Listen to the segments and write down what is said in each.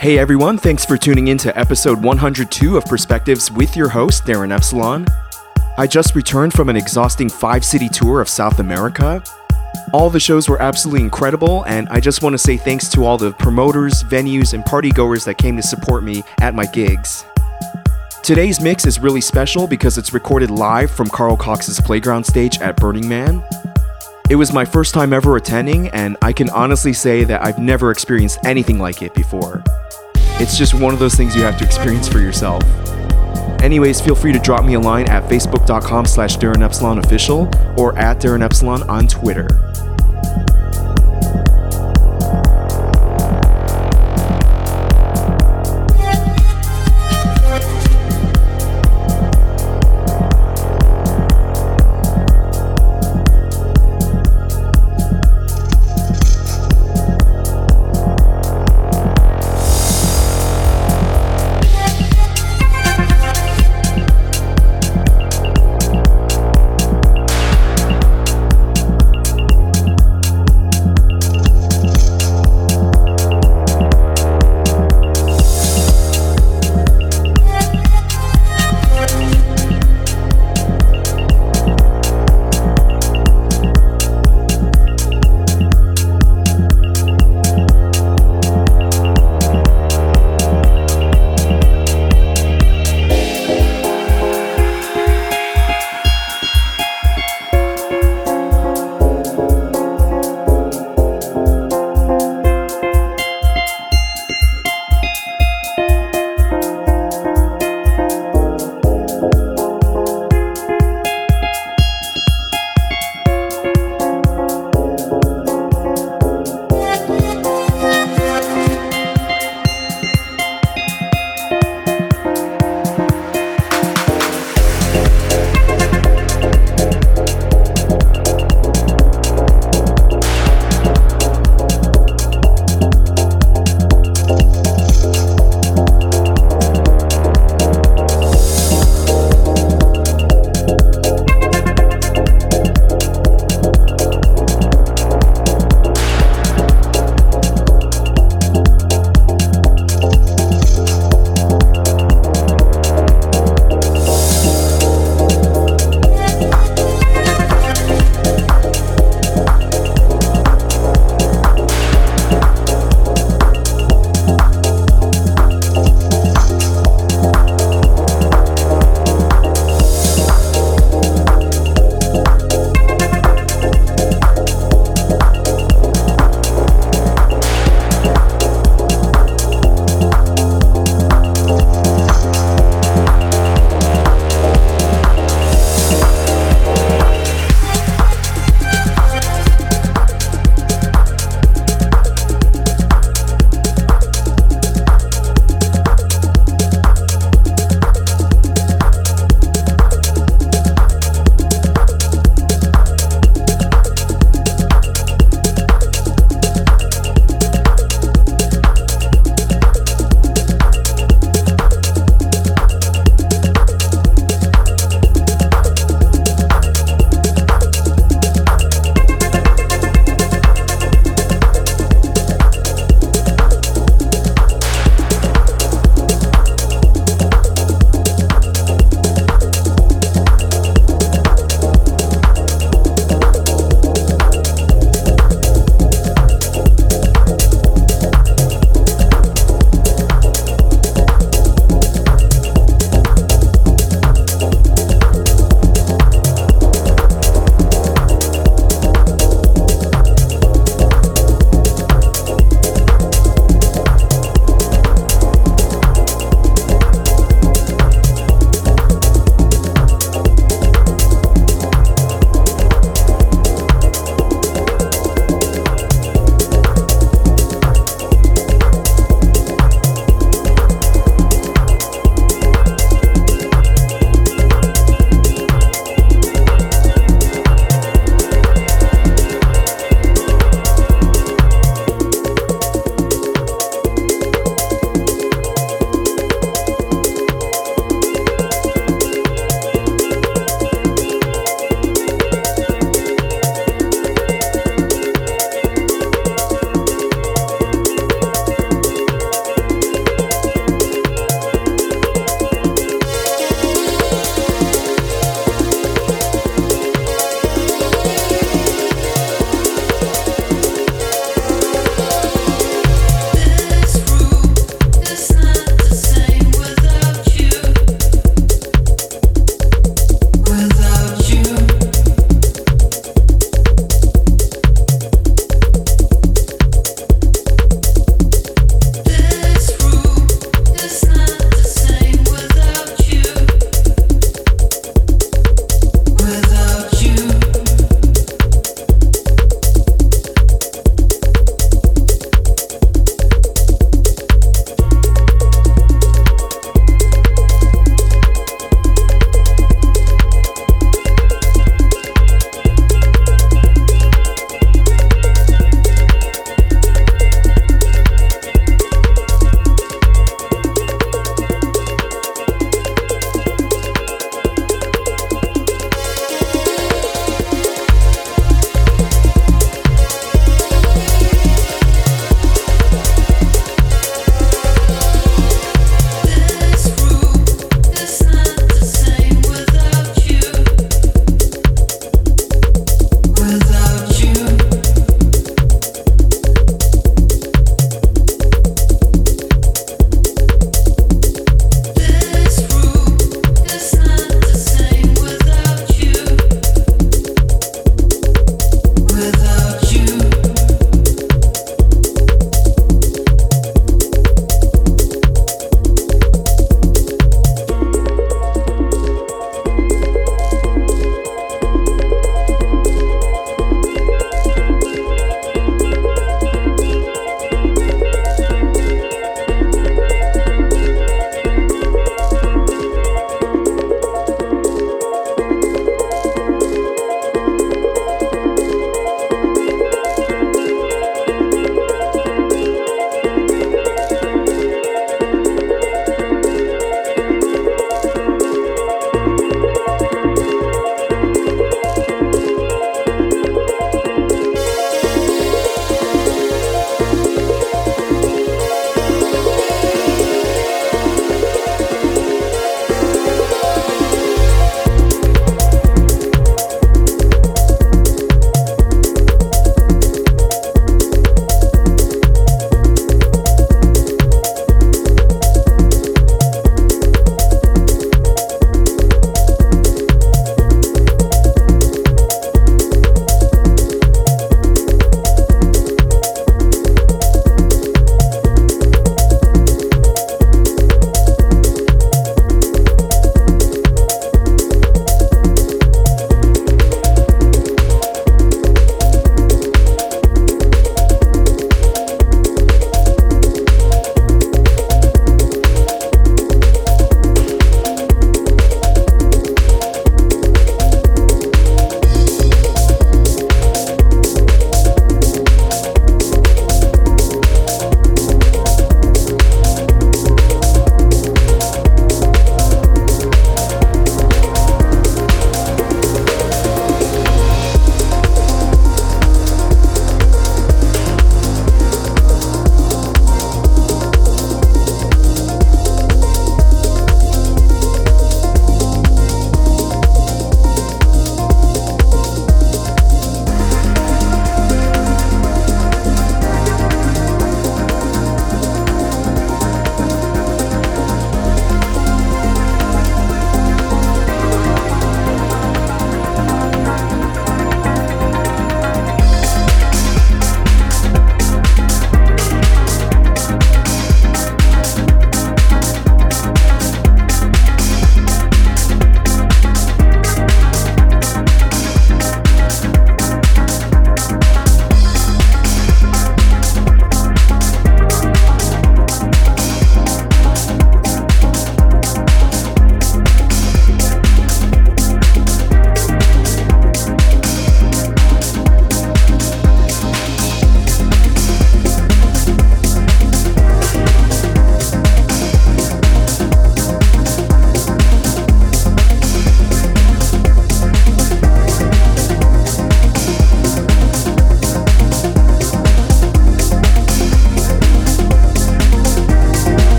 Hey everyone, thanks for tuning in to episode 102 of Perspectives with your host, Darin Epsilon. I just returned from an exhausting five city tour of South America. All the shows were absolutely incredible, and I just want to say thanks to all the promoters, venues, and party goers that came to support me at my gigs. Today's mix is really special because it's recorded live from Carl Cox's playground stage at Burning Man. It was my first time ever attending, and I can honestly say that I've never experienced anything like it before. It's just one of those things you have to experience for yourself. Anyways, feel free to drop me a line at facebook.com slash Darin Epsilon official or at Darin Epsilon on Twitter.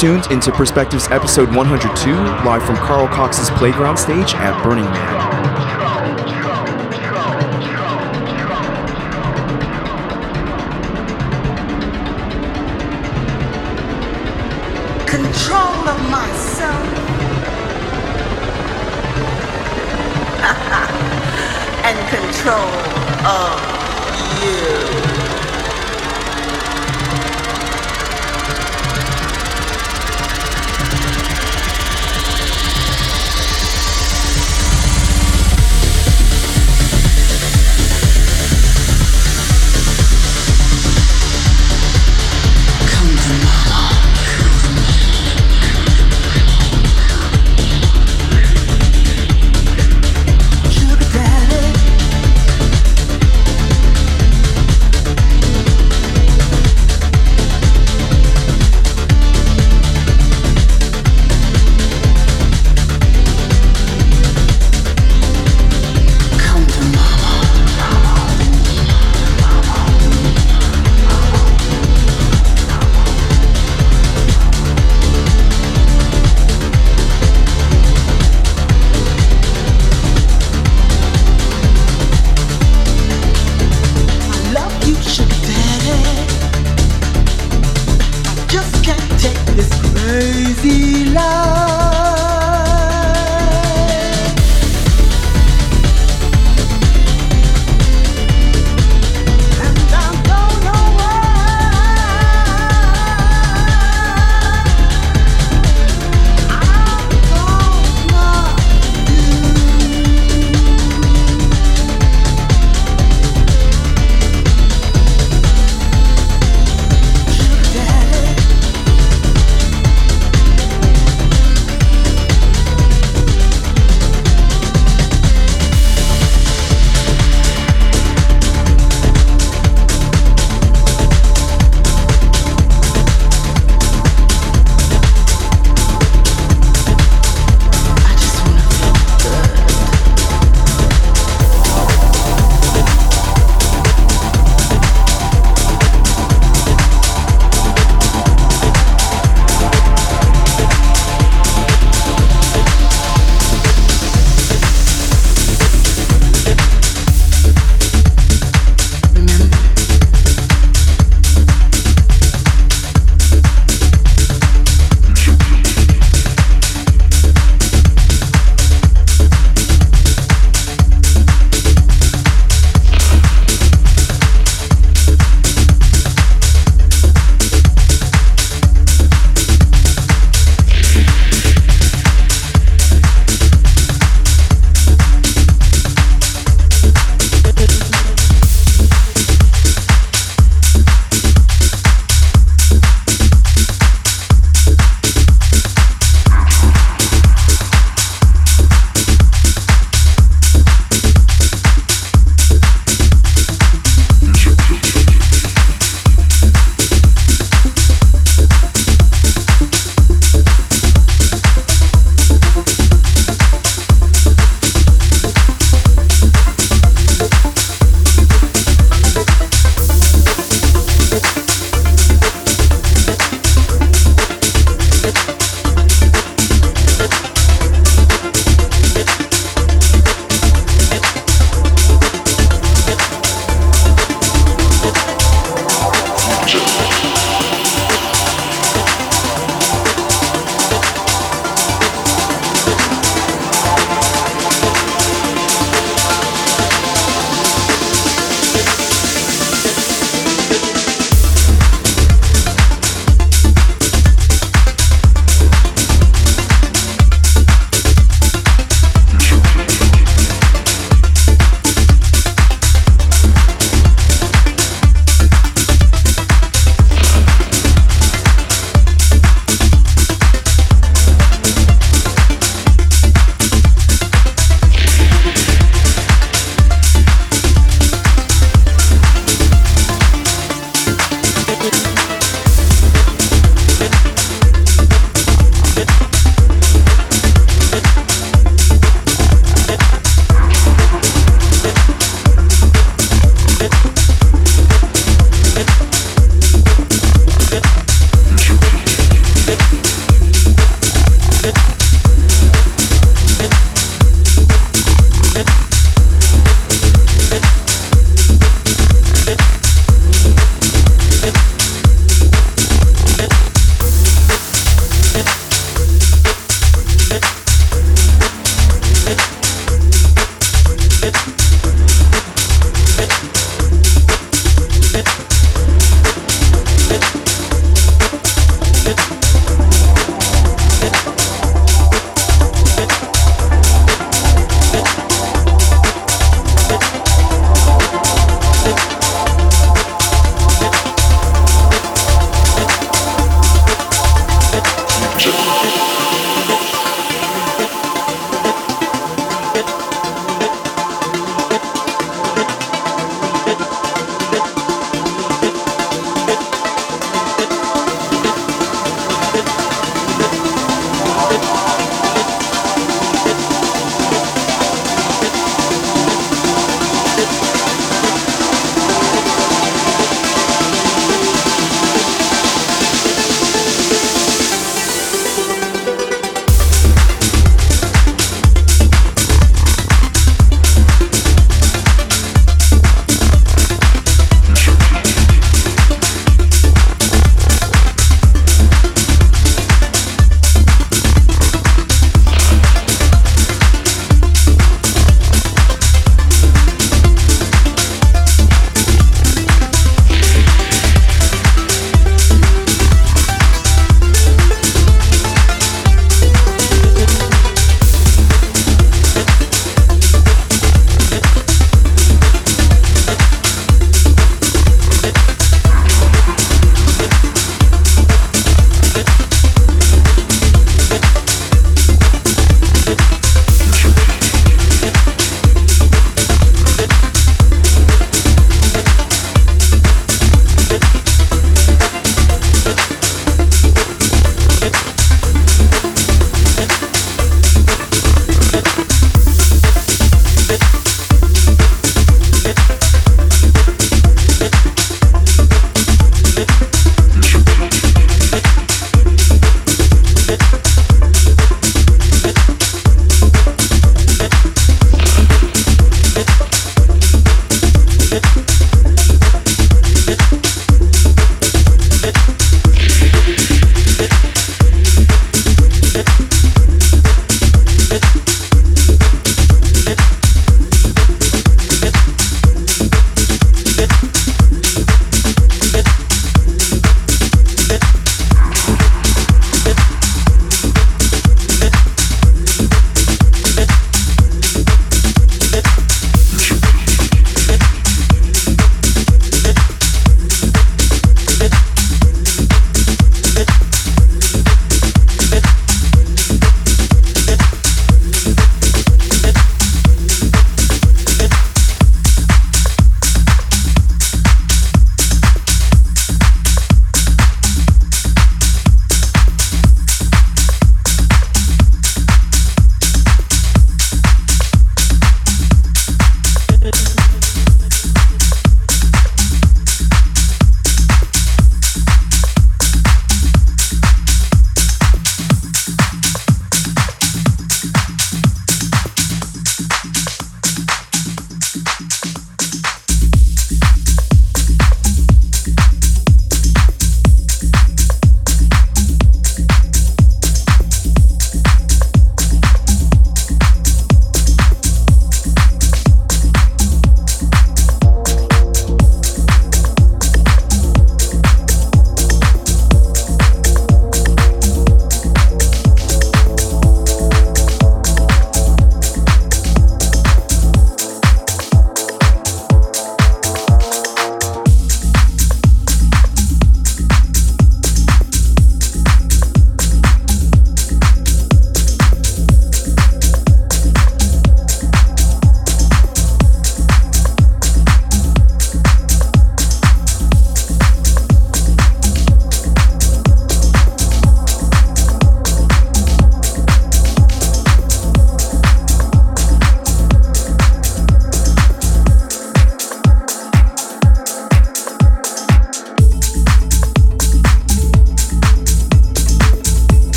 Tuned into Perspectives episode 102, live from Carl Cox's Playground stage at Burning Man.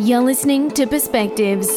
You're listening to Perspectives.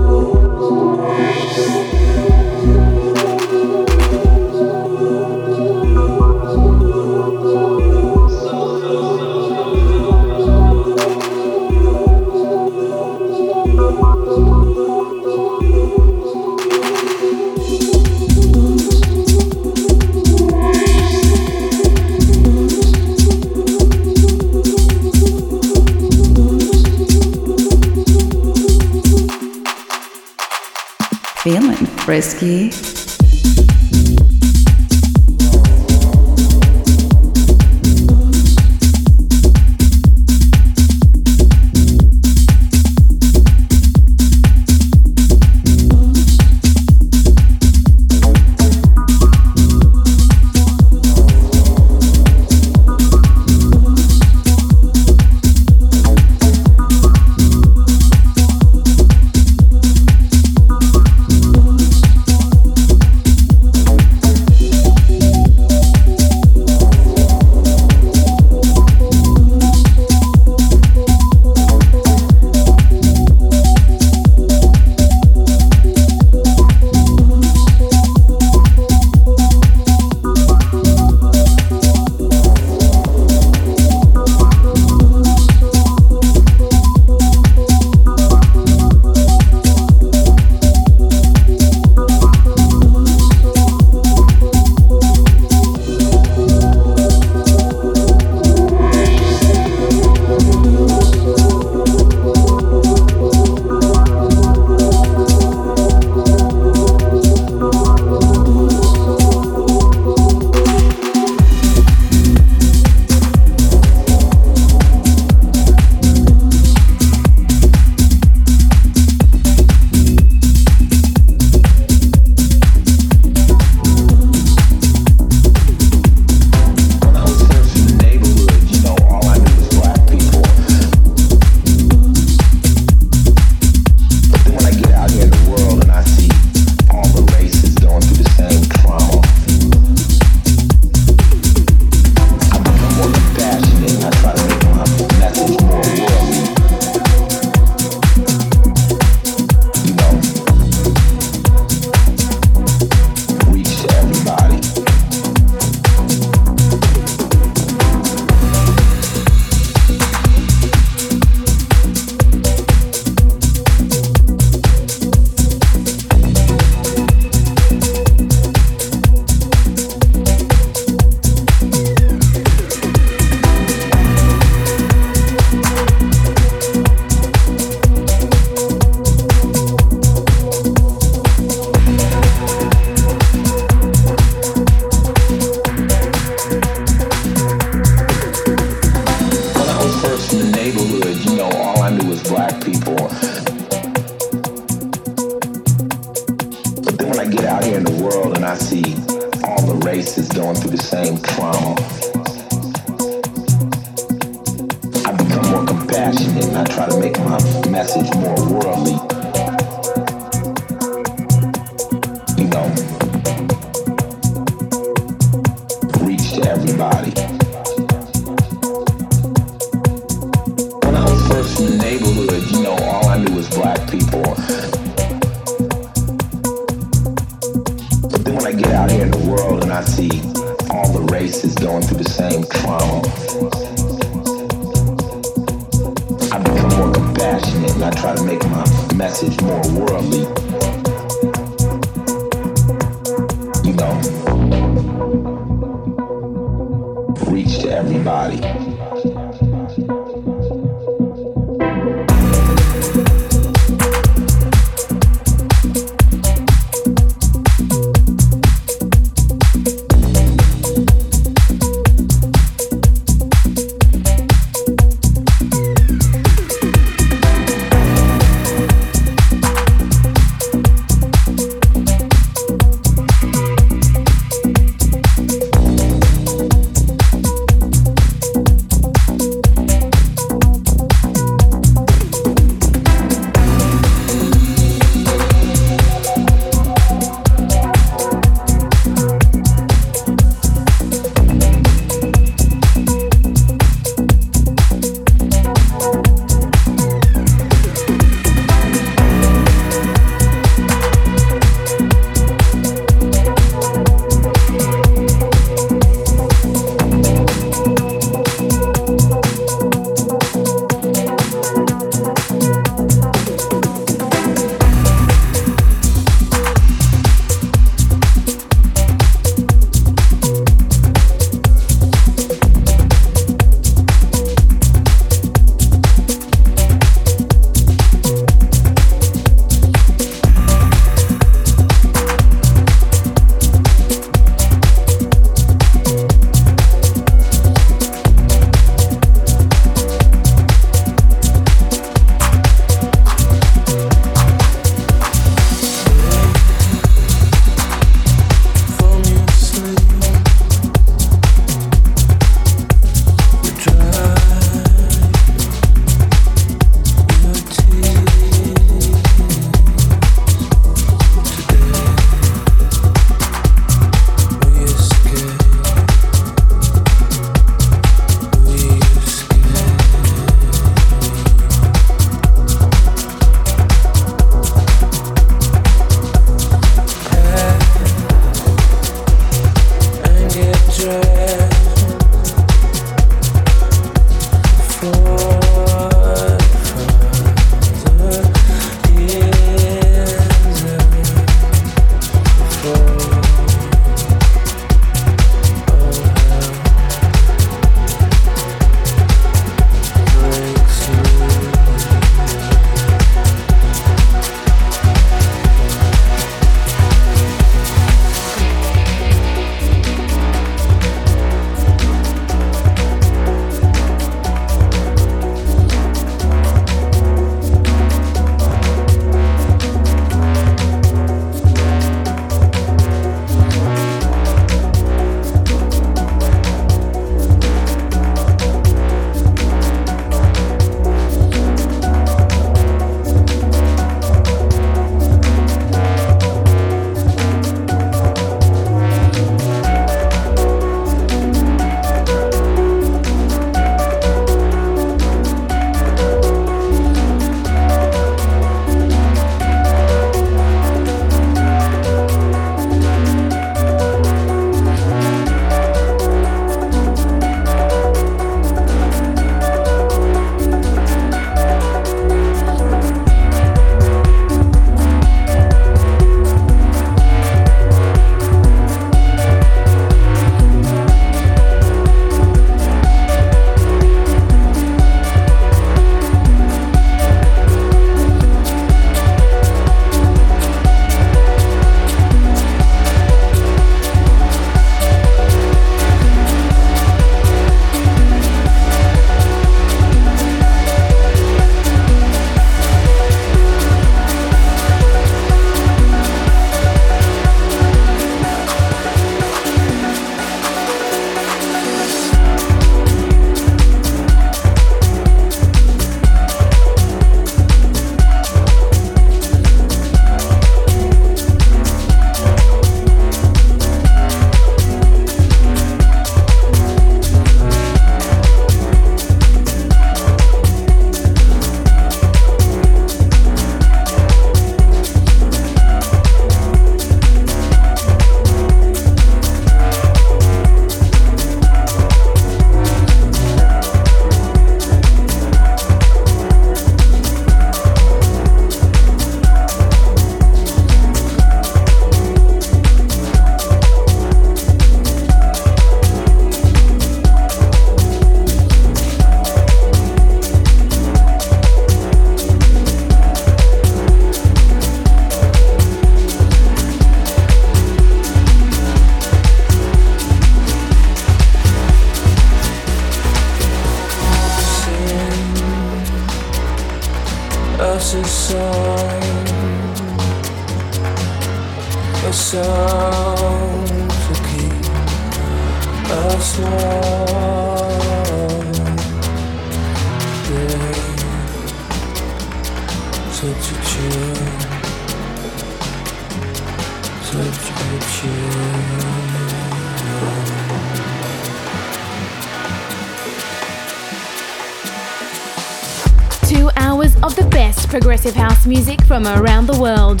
Music from around the world.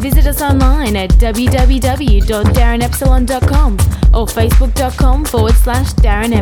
Visit us online at www.darinepsilon.com or facebook.com forward slash Darin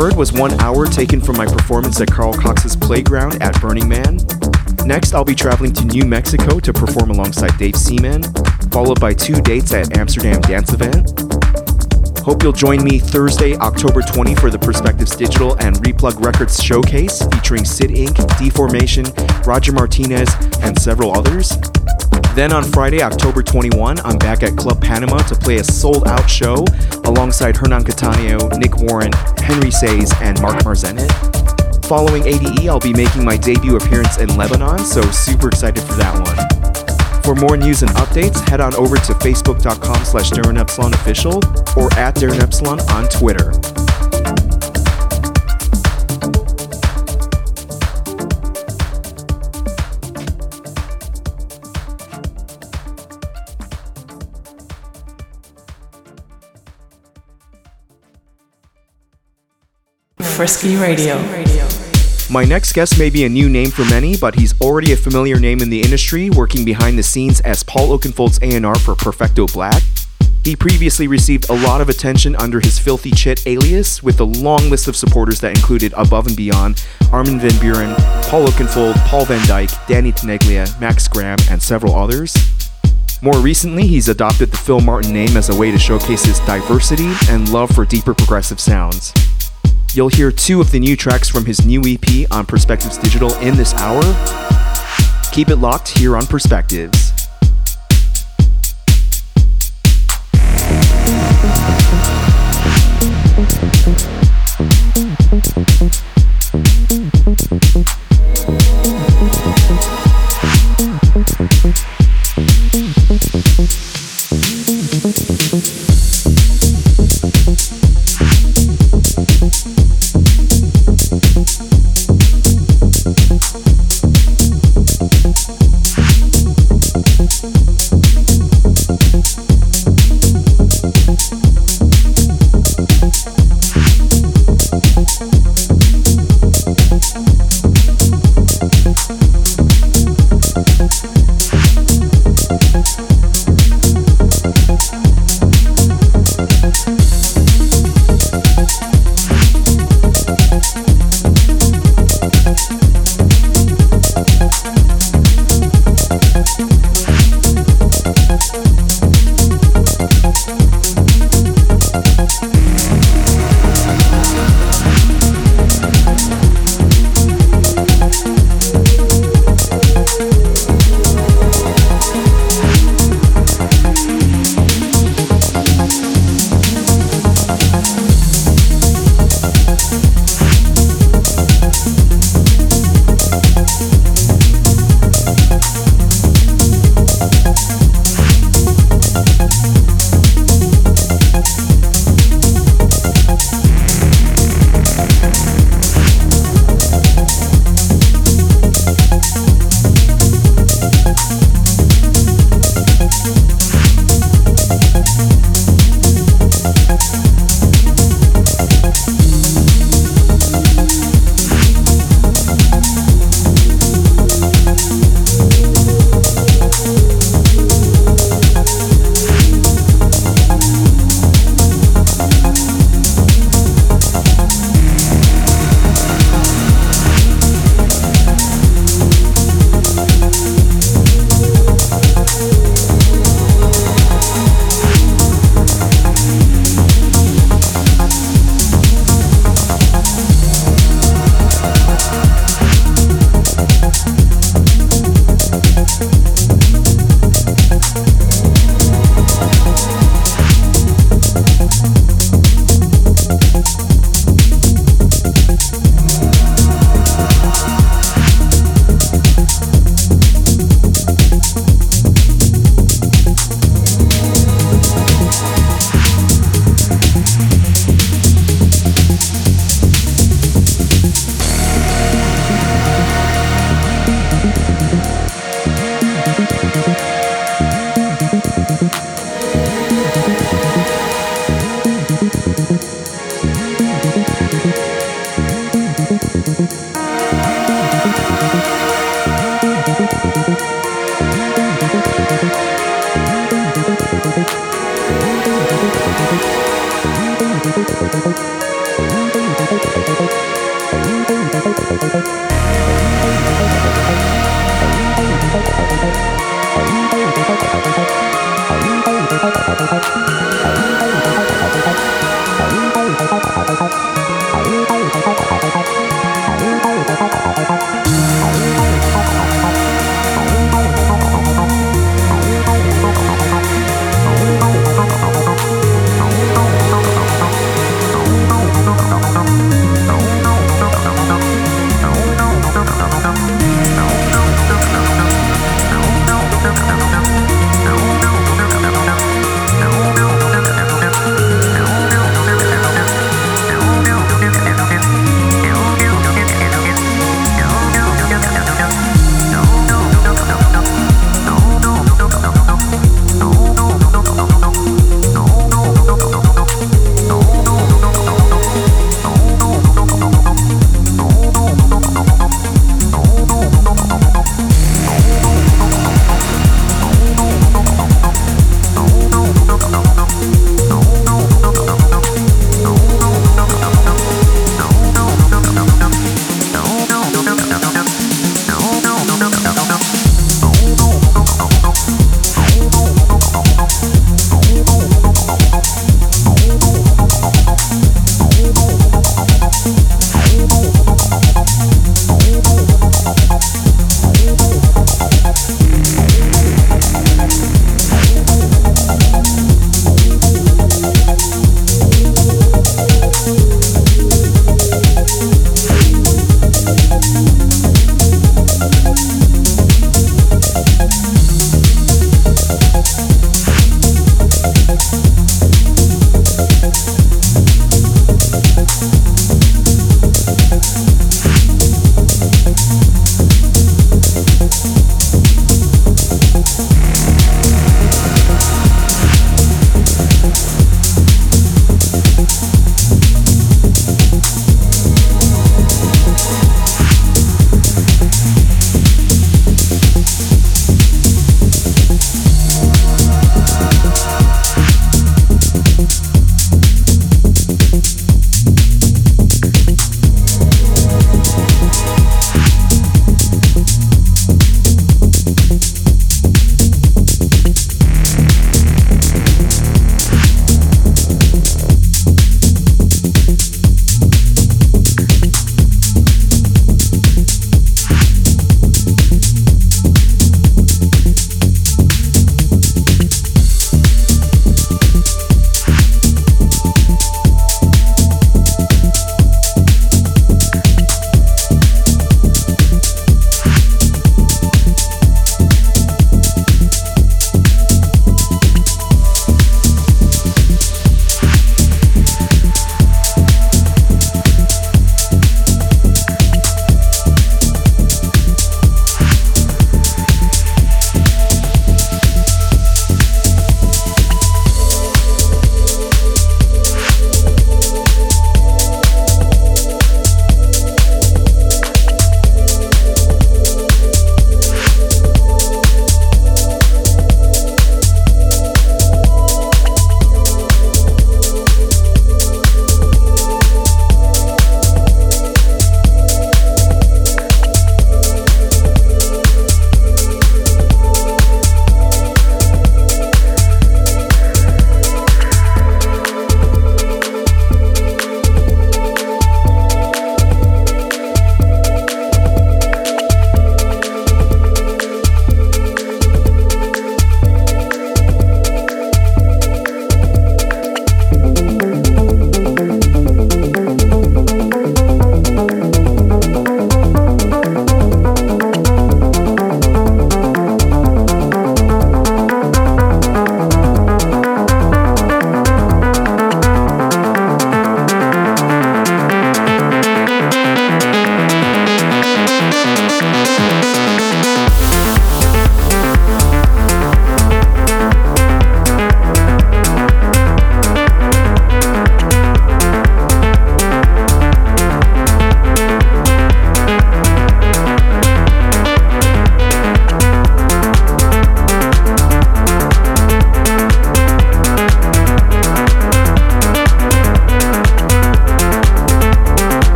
heard was one hour taken from my performance at Carl Cox's Playground at Burning Man. Next, I'll be traveling to New Mexico to perform alongside Dave Seaman, followed by two dates at Amsterdam Dance Event. Hope you'll join me Thursday, October 20 for the Perspectives Digital and Replug Records showcase featuring Sid Inc., Deformation, Roger Martinez, and several others. Then on Friday, October 21, I'm back at Club Panama to play a sold out show alongside Hernan Cattaneo, Nick Warren, Henry Saiz, and Marc Marzenit. Following ADE, I'll be making my debut appearance in Lebanon, so super excited for that one. For more news and updates, head on over to facebook.com slash Official or at Darin Epsilon on Twitter. Frisky Radio. My next guest may be a new name for many, but he's already a familiar name in the industry, working behind the scenes as Paul Oakenfold's A&R for Perfecto Black. He previously received a lot of attention under his Philthy Chit alias, with a long list of supporters that included Above and Beyond, Armin van Buuren, Paul Oakenfold, Paul van Dyk, Danny Tenaglia, Max Graham, and several others. More recently, he's adopted the Phil Martyn name as a way to showcase his diversity and love for deeper progressive sounds. You'll hear two of the new tracks from his new EP on Perspectives Digital in this hour. Keep it locked here on Perspectives.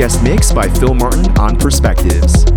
Guest mix by Phil Martyn on Perspectives.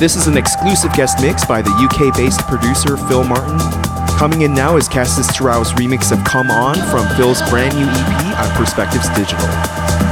This is an exclusive guest mix by the UK based producer Phil Martyn. Coming in now is Cassis Terrau's remix of Come On from Phil's brand new EP on Perspectives Digital.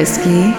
Feeling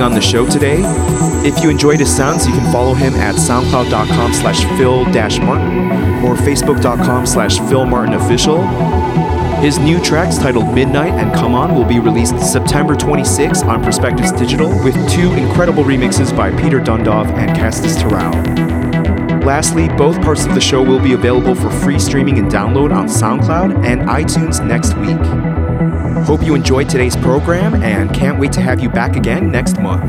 being on the show today. If you enjoyed his sounds, you can follow him at soundcloud.com slash phil-martyn or facebook.com slash philmartynofficial. His new tracks titled Midnight and Come On will be released September 26 on Perspectives Digital with two incredible remixes by Petar Dundov and Kastis Torrau. Lastly, both parts of the show will be available for free streaming and download on SoundCloud and iTunes next week. Hope you enjoyed today's program and can't wait to have you back again next month.